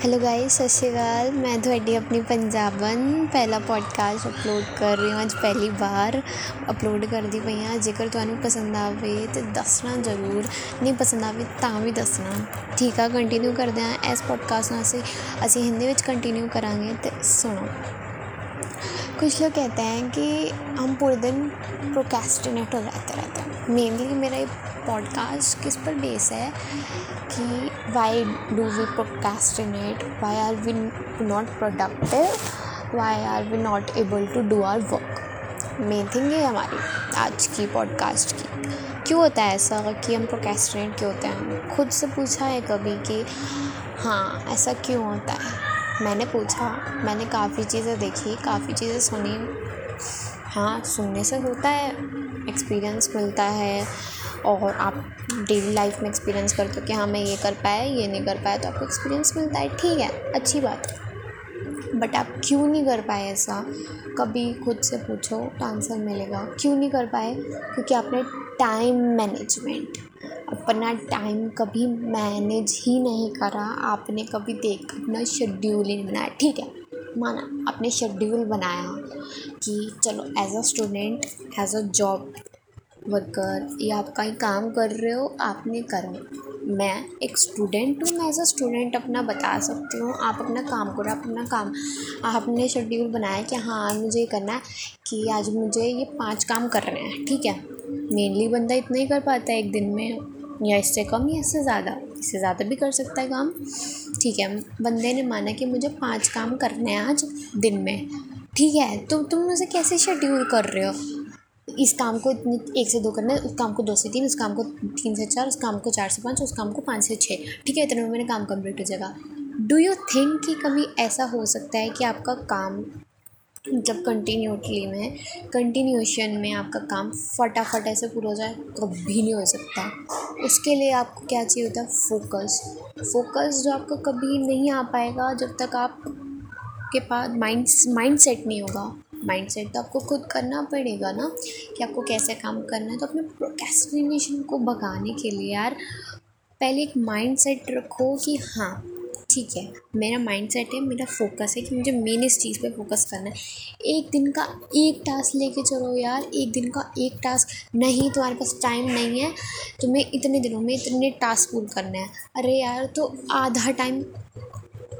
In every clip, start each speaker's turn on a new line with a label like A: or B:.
A: Hello guys ਸਤਿ ਸ਼੍ਰੀ ਅਕਾਲ। ਮੈਂ ਤੁਹਾਡੀ ਆਪਣੀ ਪੰਜਾਬਨ ਪਹਿਲਾ ਪੋਡਕਾਸਟ ਅਪਲੋਡ ਕਰ ਰਹੀ ਹਾਂ। ਅੱਜ ਪਹਿਲੀ ਵਾਰ ਅਪਲੋਡ ਕਰਦੀ ਪਈ ਹਾਂ। ਜੇਕਰ ਤੁਹਾਨੂੰ ਪਸੰਦ ਆਵੇ ਤਾਂ ਦੱਸਣਾ ਜ਼ਰੂਰ। ਨਹੀਂ ਪਸੰਦ ਆਵੇ ਤਾਂ ਵੀ ਦੱਸਣਾ। ਠੀਕ ਆ ਕੰਟੀਨਿਊ ਕਰਦੇ ਹਾਂ। ਇਸ ਪੋਡਕਾਸਟ ਨਾਲ ਅਸੀਂ ਅਸੀਂ ਹਿੰਦੀ ਵਿੱਚ ਕੰਟੀਨਿਊ ਕਰਾਂਗੇ ਤੇ ਸੁਣੋ। कुछ लोग कहते हैं कि हम पूरे दिन प्रोकेस्टिनेट हो जाते रहते हैं। मेनली मेरा ये पॉडकास्ट किस पर बेस है कि why do we procrastinate why are we not productive why are we not able to do our work main thing ये हमारी आज की पॉडकास्ट की। क्यों होता है ऐसा कि हम प्रोकेस्टिनेट क्यों होते हैं? खुद से पूछा है कभी कि हाँ ऐसा क्यों होता है? मैंने पूछा, मैंने काफ़ी चीज़ें देखी, काफ़ी चीज़ें सुनी। हाँ सुनने से होता है एक्सपीरियंस मिलता है, और आप डेली लाइफ में एक्सपीरियंस करते हो कि हाँ मैं ये कर पाया, ये नहीं कर पाया तो आपको एक्सपीरियंस मिलता है। ठीक है, अच्छी बात है। बट आप क्यों नहीं कर पाए ऐसा? कभी खुद से पूछो तो आंसर मिलेगा। क्यों नहीं कर पाए? क्योंकि आपने टाइम मैनेजमेंट अपना टाइम कभी मैनेज ही नहीं करा, आपने कभी देख अपना शेड्यूल ही नहीं बनाया। ठीक है, माना आपने शेड्यूल बनाया कि चलो as a student as a job worker या आप कहीं काम कर रहे हो, आपने करो। मैं एक स्टूडेंट हूँ, मैं एज अ स्टूडेंट अपना बता सकती हूँ, आप अपना काम करो, आप अपना काम। आपने शेड्यूल बनाया कि हाँ मुझे ये करना है कि आज मुझे ये पाँच काम कर रहे हैं, ठीक है? मेनली बंदा इतना ही कर पाता है एक दिन में, या इससे कम या इससे ज़्यादा। इससे ज़्यादा भी कर सकता है काम। ठीक है, बंदे ने माना कि मुझे पाँच काम करने हैं आज, दिन में। ठीक है तो तुम उसे कैसे शेड्यूल कर रहे हो? इस काम को एक से दो करना है, उस काम को दो से तीन, उस काम को तीन से चार, उस काम को चार से पाँच, उस काम को पाँच से छः ठीक है, इतने में मेरा काम कंप्लीट हो जाएगा। डू यू थिंक कि कभी ऐसा हो सकता है कि आपका काम मतलब कंटिन्यूटली में कंटिन्यूशन में आपका काम फटाफट ऐसे पूरा हो जाए, कभी नहीं हो सकता। उसके लिए आपको क्या चाहिए होता है? फोकस फोकस जो आपको कभी नहीं आ पाएगा जब तक आप के पास माइंड माइंड सेट नहीं होगा। माइंड सेट तो आपको खुद करना पड़ेगा ना, कि आपको कैसे काम करना है। तो अपने प्रोकेस्टिनेशन को भगाने के लिए यार, पहले एक माइंड सेट रखो कि हाँ ठीक है, मेरा माइंड सेट है, मेरा फोकस है कि मुझे मेन इस चीज़ पे फोकस करना है। एक दिन का एक टास्क लेके चलो यार, एक दिन का एक टास्क नहीं, तुम्हारे पास टाइम नहीं है, तुम्हें इतने दिनों में इतने टास्क पूरे करने हैं। अरे यार तो आधा टाइम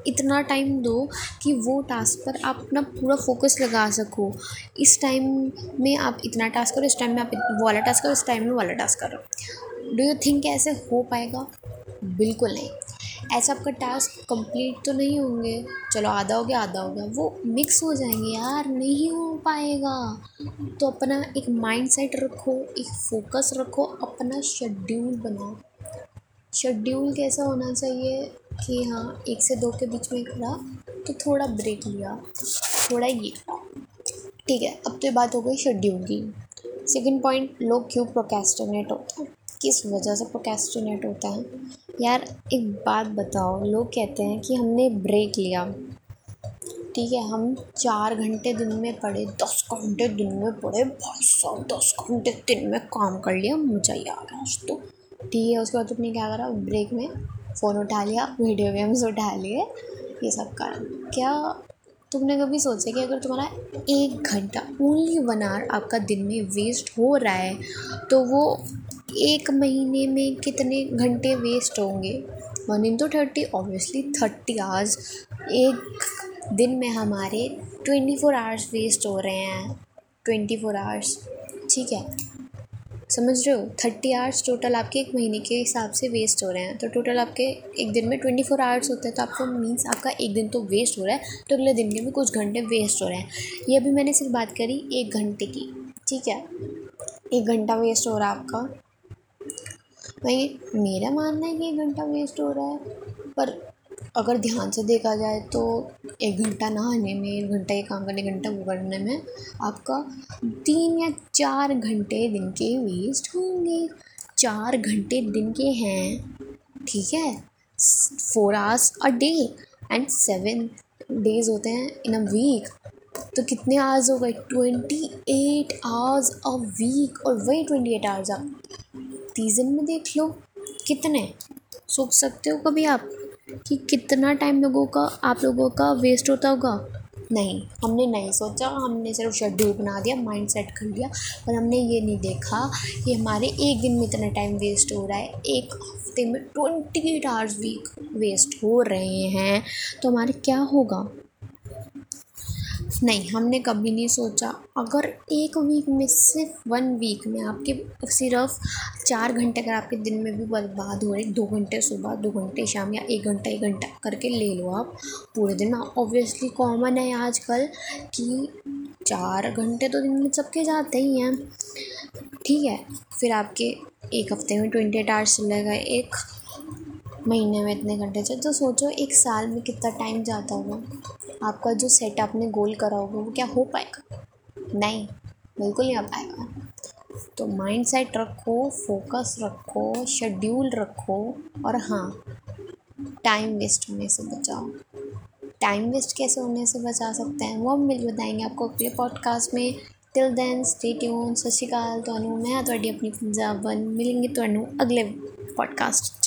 A: इतना टाइम दो कि वो टास्क पर आप अपना पूरा फोकस लगा सको। इस टाइम में आप इतना टास्क करो, इस टाइम में आप वो वाला टास्क करो, इस टाइम में वाला टास्क करो। डू यू थिंक ऐसे हो पाएगा? बिल्कुल नहीं। ऐसा आपका टास्क कंप्लीट तो नहीं होंगे। चलो आधा हो गया, आधा हो गया। वो मिक्स हो जाएँगे यार, नहीं हो पाएगा। तो अपना एक माइंड सेट रखो, एक फोकस रखो, अपना शेड्यूल बनाओ। शेड्यूल कैसा होना चाहिए कि हाँ एक से दो के बीच में खड़ा तो थोड़ा ब्रेक लिया, थोड़ा ये। ठीक है, अब तो ये बात हो गई शेड्यूल की। सेकेंड पॉइंट लोग क्यों प्रोकेस्टिनेट होते हैं? किस वजह से प्रोकेस्टिनेट होता है? यार, एक बात बताओ। लोग कहते हैं कि हमने ब्रेक लिया। ठीक है, हम चार घंटे दिन में पढ़े, दस घंटे दिन में पढ़े, भाई साहब, दस घंटे दिन में काम कर लिया मज़ा ही आ गया आज तो। ठीक है, उसके बाद तुमने क्या करा ब्रेक में फ़ोन उठा लिया वीडियो गेम्स उठा लिए, ये सब करा। क्या तुमने कभी सोचा कि अगर तुम्हारा एक घंटा ओनली वन आवर आपका दिन में वेस्ट हो रहा है तो वो एक महीने में कितने घंटे वेस्ट होंगे? One into thirty obviously thirty hours एक दिन में हमारे ट्वेंटी फोर आवर्स वेस्ट हो रहे हैं। ट्वेंटी फोर आवर्स ठीक है? समझ रहे हो? थर्टी आवर्स टोटल आपके एक महीने के हिसाब से वेस्ट हो रहे हैं। तो टोटल आपके एक दिन में ट्वेंटी फोर आवर्स होते हैं तो आपको मीन्स आपका एक दिन तो वेस्ट हो रहा है तो अगले दिन के भी कुछ घंटे वेस्ट हो रहे हैं। ये अभी मैंने सिर्फ़ बात करी एक घंटे की, ठीक है? एक घंटा वेस्ट हो रहा है आपका। भाई मेरा मानना है कि एक घंटा वेस्ट हो रहा है, पर अगर ध्यान से देखा जाए तो एक घंटा नहाने में, एक घंटा ये काम करने घंटा वो करने में आपका तीन या चार घंटे दिन के वेस्ट होंगे। चार घंटे दिन के हैं, ठीक है? Four hours a day and seven days होते हैं इन अ वीक तो कितने आवर्स हो गए? Twenty eight hours a week और वही ट्वेंटी एट आवर्स आप सीज़न में देख लो। कितने? सोच सकते हो कभी आप कि कितना टाइम लोगों का, आप लोगों का वेस्ट होता होगा? नहीं, हमने नहीं सोचा। हमने सिर्फ़ शेड्यूल बना दिया माइंड सेट कर लिया। पर हमने ये नहीं देखा कि हमारे एक दिन में इतना टाइम वेस्ट हो रहा है। एक हफ़्ते में twenty eight hours week waste हो रहे हैं। तो हमारे क्या होगा? नहीं, हमने कभी नहीं सोचा। अगर एक वीक में, सिर्फ़ वन वीक में आपके सिर्फ़ चार घंटे अगर आपके दिन में भी बर्बाद हो रहे दो घंटे सुबह, दो घंटे शाम या एक घंटा एक घंटा करके ले लो आप पूरे दिन। में ऑब्वियसली कॉमन है आजकल कि चार घंटे तो दिन में सबके जाते ही हैं। ठीक है, फिर आपके एक हफ़्ते में ट्वेंटी एट आवर्स चलेगा एक महीने में इतने घंटे चाहिए तो सोचो, एक साल में कितना टाइम जाता होगा। आपका जो सेट आपने गोल करा होगा, वो क्या हो पाएगा? नहीं, बिल्कुल नहीं आ पाएगा। तो माइंड सेट रखो फोकस रखो शेड्यूल रखो और हाँ टाइम वेस्ट होने से बचाओ। टाइम वेस्ट कैसे होने से बचा सकते हैं, वो हम मिल बताएँगे आपको अपने पॉडकास्ट में। टिल देन स्टे ट्यून सत श्रीकाल तो मैं थोड़ी अपनी पंजाबन मिलेंगे तो अगले पॉडकास्ट